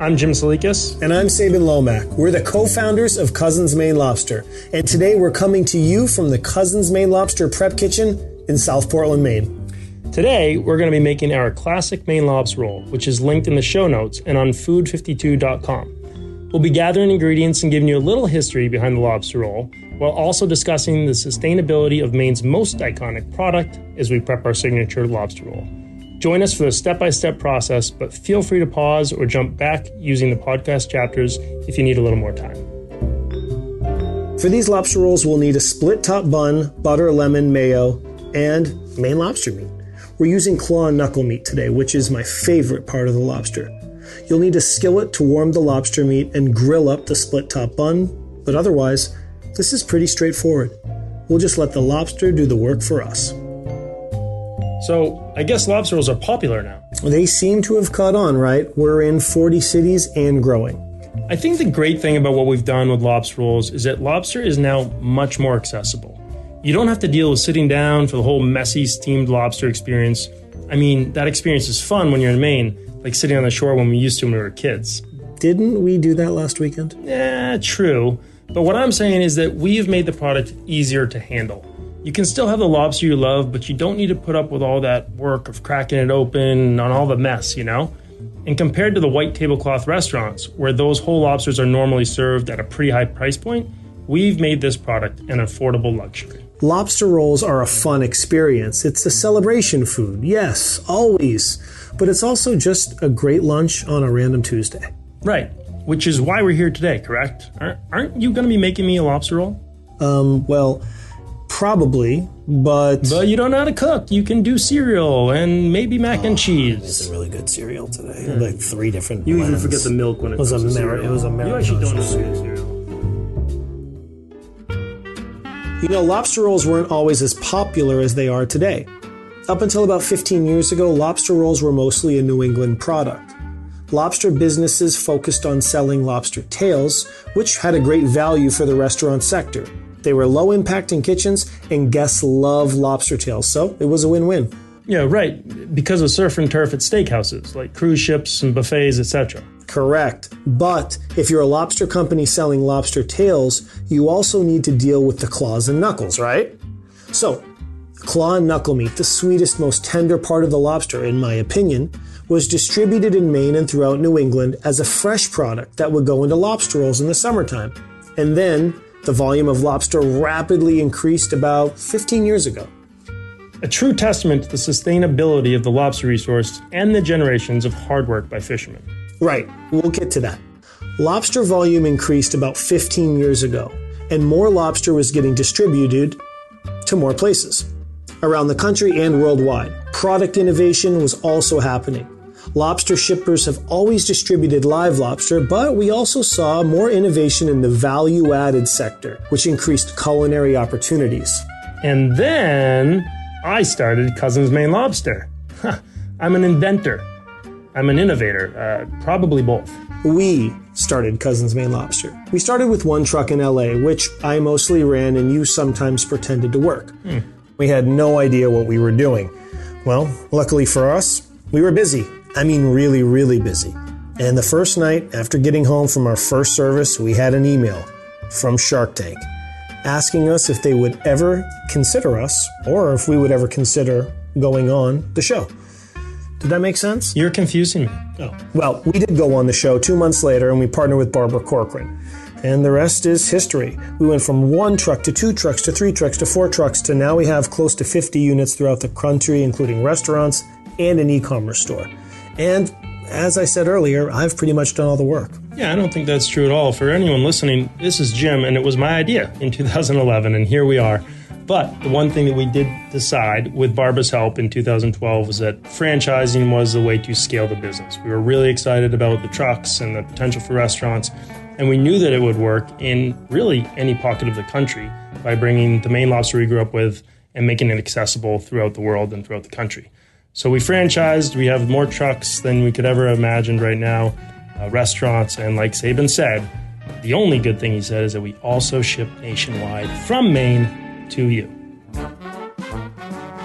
I'm Jim Tselikis. And I'm Sabin Lomac. We're the co founders of Cousins Maine Lobster. And today we're coming to you from the Cousins Maine Lobster Prep Kitchen in South Portland, Maine. Today, we're going to be making our classic Maine lobster roll, which is linked in the show notes and on food52.com. We'll be gathering ingredients and giving you a little history behind the lobster roll, while also discussing the sustainability of Maine's most iconic product as we prep our signature lobster roll. Join us for the step by step process, but feel free to pause or jump back using the podcast chapters if you need a little more time. For these lobster rolls, we'll need a split top bun, butter, lemon, mayo, and Maine lobster meat. We're using claw and knuckle meat today, which is my favorite part of the lobster. You'll need a skillet to warm the lobster meat and grill up the split top bun, but otherwise, this is pretty straightforward. We'll just let the lobster do the work for us. So, I guess lobster rolls are popular now. They seem to have caught on, right? We're in 40 cities and growing. I think the great thing about what we've done with lobster rolls is that lobster is now much more accessible. You don't have to deal with sitting down for the whole messy steamed lobster experience. I mean, that experience is fun when you're in Maine, like sitting on the shore when we used to when we were kids. Didn't we do that last weekend? Yeah, true. But what I'm saying is that we've made the product easier to handle. You can still have the lobster you love, but you don't need to put up with all that work of cracking it open and all the mess, you know? And compared to the white tablecloth restaurants, where those whole lobsters are normally served at a pretty high price point, we've made this product an affordable luxury. Lobster rolls are a fun experience. It's a celebration food, yes, always. But it's also just a great lunch on a random Tuesday. Right, which is why we're here today, correct? Aren't you going to be making me a lobster roll? Um, well, Probably, but but you don't know how to cook. You can do cereal and maybe mac and cheese. It's a really good cereal today. Yeah. Like three different. You even forget the milk when it, it was a mar- It was a You actually don't know cereal. You know, lobster rolls weren't always as popular as they are today. Up until about 15 years ago, lobster rolls were mostly a New England product. Lobster businesses focused on selling lobster tails, which had a great value for the restaurant sector. They were low impact in kitchens, and guests love lobster tails, so it was a win win. Yeah, right. Because of surf and turf at steakhouses, like cruise ships and buffets, etc. Correct. But if you're a lobster company selling lobster tails, you also need to deal with the claws and knuckles, right? So, claw and knuckle meat, the sweetest, most tender part of the lobster, in my opinion, was distributed in Maine and throughout New England as a fresh product that would go into lobster rolls in the summertime. And then the volume of lobster rapidly increased about 15 years ago. A true testament to the sustainability of the lobster resource and the generations of hard work by fishermen. Right, we'll get to that. Lobster volume increased about 15 years ago, and more lobster was getting distributed to more places around the country and worldwide. Product innovation was also happening. Lobster shippers have always distributed live lobster, but we also saw more innovation in the value added sector, which increased culinary opportunities. And then I started Cousins Maine Lobster. I'm an inventor. I'm an innovator, uh, probably both. We started Cousins Maine Lobster. We started with one truck in LA, which I mostly ran and you sometimes pretended to work. Hmm. We had no idea what we were doing. Well, luckily for us, we were busy I mean, really, really busy. And the first night after getting home from our first service, we had an email from Shark Tank asking us if they would ever consider us or if we would ever consider going on the show. Did that make sense? You're confusing me. Oh. Well, we did go on the show two months later and we partnered with Barbara Corcoran. and the rest is history. We went from one truck to two trucks to three trucks to four trucks to now we have close to 50 units throughout the country, including restaurants and an e commerce store. And as I said earlier, I've pretty much done all the work. Yeah, I don't think that's true at all. For anyone listening, this is Jim, and it was my idea in 2011, and here we are. But the one thing that we did decide with Barbara's help in 2012 was that franchising was the way to scale the business. We were really excited about the trucks and the potential for restaurants, and we knew that it would work in really any pocket of the country by bringing the Maine lobster we grew up with and making it accessible throughout the world and throughout the country. So we franchised, we have more trucks than we could ever imagined right now, uh, restaurants, and like Sabin said, the only good thing he said is that we also ship nationwide from Maine to you.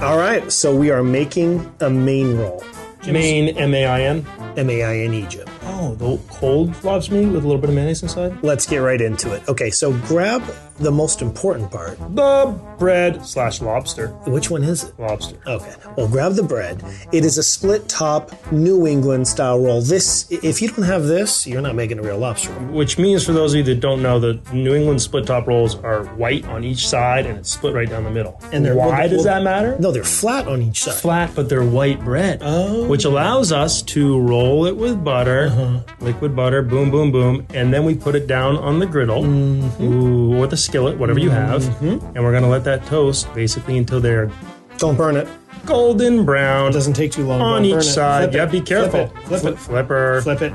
All right, so we are making a Maine roll. Maine, M A I N. M A I N E, Jim. Oh, the cold lobster meat with a little bit of mayonnaise inside? Let's get right into it. Okay, so grab the most important part. The bread slash lobster. Which one is it? Lobster. Okay. Well, grab the bread. It is a split top New England style roll. This, if you don't have this, you're not making a real lobster roll. Which means, for those of you that don't know, the New England split top rolls are white on each side and it's split right down the middle. And they're- why well, does well- that matter? No, they're flat on each side. flat, but they're white bread, Oh. which allows us to roll it with butter, Uh-huh. liquid butter, boom, boom, boom, and then we put it down on the griddle Mm-hmm. ooh, or the skillet, whatever you have, and we're gonna let that toast basically until they're Don't burn it. golden brown It doesn't take too long. on each side. Yeah, be careful. Flip it. Flip Flip- it. Flipper, Flip it.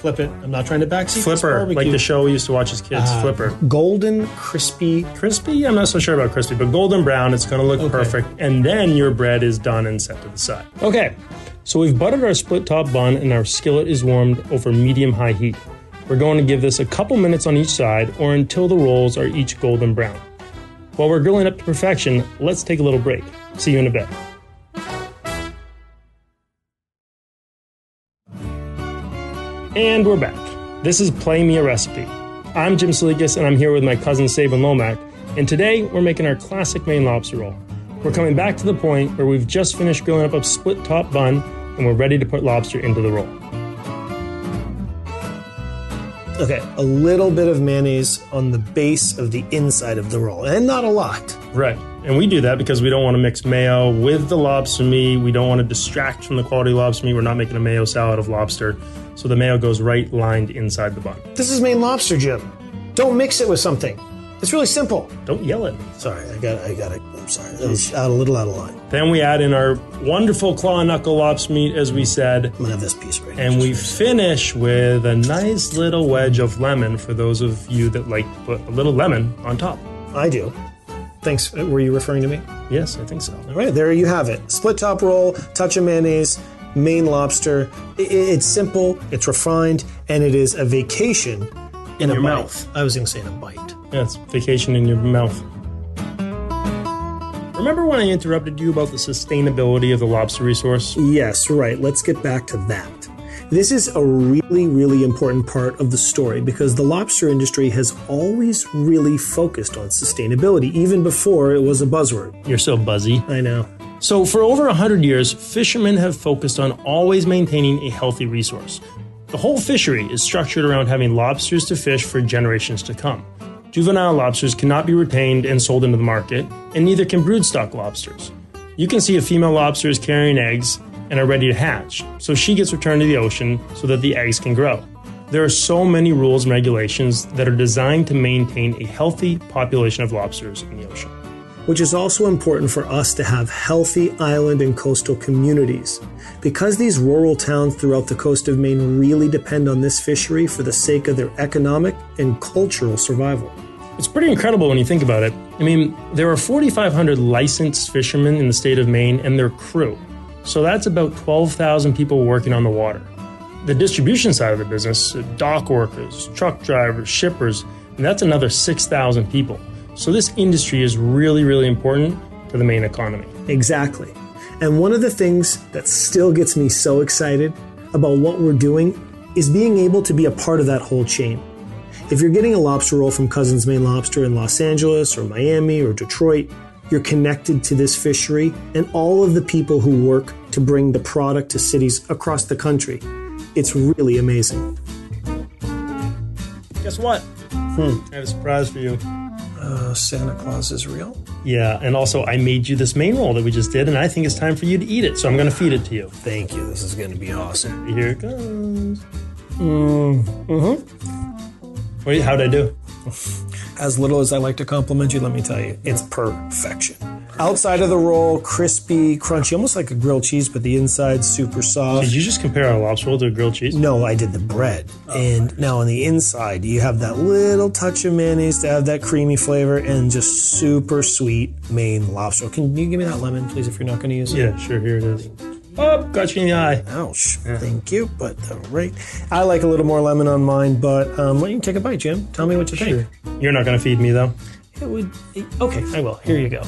Flip it. I'm not trying to backseat flipper, like the show we used to watch as kids. Ah. Flipper. Golden, crispy. Crispy? I'm not so sure about crispy, but golden brown, it's gonna look perfect. And then your bread is done and set to the side. Okay, so we've buttered our split top bun and our skillet is warmed over medium high heat. We're going to give this a couple minutes on each side or until the rolls are each golden brown. While we're grilling up to perfection, let's take a little break. See you in a bit. And we're back. This is Play Me a Recipe. I'm Jim Tselikis, and I'm here with my cousin Sabin Lomac. And today we're making our classic Maine lobster roll. We're coming back to the point where we've just finished grilling up a split top bun, and we're ready to put lobster into the roll. Okay, a little bit of mayonnaise on the base of the inside of the roll, and not a lot. Right. And we do that because we don't want to mix mayo with the lobster meat. We don't want to distract from the quality of lobster meat. We're not making a mayo salad of lobster. So the mayo goes right lined inside the bun. This is Maine lobster, Jim. Don't mix it with something. It's really simple. Don't yell at me. Sorry, I got, I got it. I'm sorry, that was out a little out of line. Then we add in our wonderful claw knuckle lobster meat, as we said. I'm gonna have this piece right. And here. we finish with a nice little wedge of lemon for those of you that like to put a little lemon on top. I do. Thanks. Uh, Were you referring to me? Yes, I think so. All right, there you have it. Split top roll, touch of mayonnaise, Maine lobster. It's simple, it's refined, and it is a vacation in, a your bite. mouth. I was gonna say in a bite. Yeah, it's vacation in your mouth. Remember when I interrupted you about the sustainability of the lobster resource? Yes, right. Let's get back to that. This is a really, really important part of the story because the lobster industry has always really focused on sustainability, even before it was a buzzword. You're so buzzy. I know. So, for over 100 years, fishermen have focused on always maintaining a healthy resource. The whole fishery is structured around having lobsters to fish for generations to come. Juvenile lobsters cannot be retained and sold into the market, and neither can broodstock lobsters. You can see a female lobster is carrying eggs and are ready to hatch, so she gets returned to the ocean so that the eggs can grow. There are so many rules and regulations that are designed to maintain a healthy population of lobsters in the ocean. Which is also important for us to have healthy island and coastal communities. Because these rural towns throughout the coast of Maine really depend on this fishery for the sake of their economic and cultural survival. It's pretty incredible when you think about it. I mean, there are 4,500 licensed fishermen in the state of Maine and their crew. So that's about 12,000 people working on the water. The distribution side of the business, dock workers, truck drivers, shippers, and that's another 6,000 people. So this industry is really, really important to the Maine economy. Exactly. And one of the things that still gets me so excited about what we're doing is being able to be a part of that whole chain. If you're getting a lobster roll from Cousins Maine Lobster in Los Angeles or Miami or Detroit, you're connected to this fishery and all of the people who work to bring the product to cities across the country. It's really amazing. Guess what? Hmm. I have a surprise for you. Uh, Santa Claus is real. Yeah, and also I made you this Maine roll that we just did, and I think it's time for you to eat it. So I'm going to feed it to you. Thank you. This is going to be awesome. Here it goes. Mm-hmm. Wait, how'd I do? As little as I like to compliment you, let me tell you, it's perfection. Outside of the roll, crispy, crunchy, almost like a grilled cheese, but the inside super soft. Did you just compare our lobster roll to a grilled cheese? No, I did the bread. And now on the inside, you have that little touch of mayonnaise to have that creamy flavor and just super sweet Maine lobster. Can you give me that lemon, please, if you're not going to use it? Yeah, sure. Here it is. Oh, got you in the eye. Ouch. Thank you. But right. I like a little more lemon on mine, but um, why don't you take a bite, Jim? Tell me what you think. You're not going to feed me though. It would. Okay, I will. Here you go.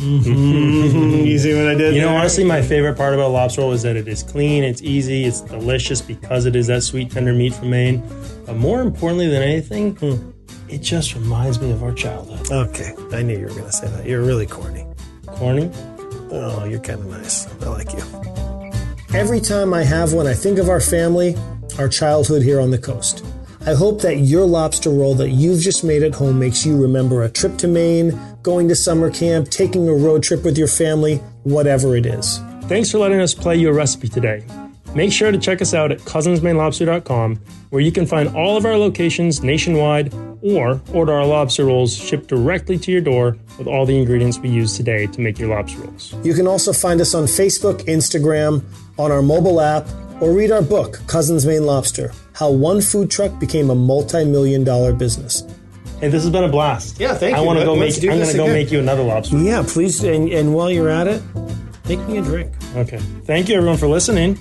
Mm-hmm. you see what I did? You know, there? honestly, my favorite part about lobster roll is that it is clean, it's easy, it's delicious because it is that sweet, tender meat from Maine. But more importantly than anything, hmm, it just reminds me of our childhood. Okay, I knew you were going to say that. You're really corny. Corny? Oh, you're kind of nice. I like you. Every time I have one, I think of our family, our childhood here on the coast. I hope that your lobster roll that you've just made at home makes you remember a trip to Maine, going to summer camp, taking a road trip with your family, whatever it is. Thanks for letting us play you a recipe today. Make sure to check us out at cousinsmainelobster.com, where you can find all of our locations nationwide or order our lobster rolls shipped directly to your door with all the ingredients we use today to make your lobster rolls. You can also find us on Facebook, Instagram, on our mobile app, or read our book, Cousins Maine Lobster How One Food Truck Became a Multi Million Dollar Business. Hey, this has been a blast. Yeah, thank I you, I want to go Let's make. do I'm going to go make you another lobster. Yeah, please, and, and while you're at it, make me a drink. Okay. Thank you, everyone, for listening.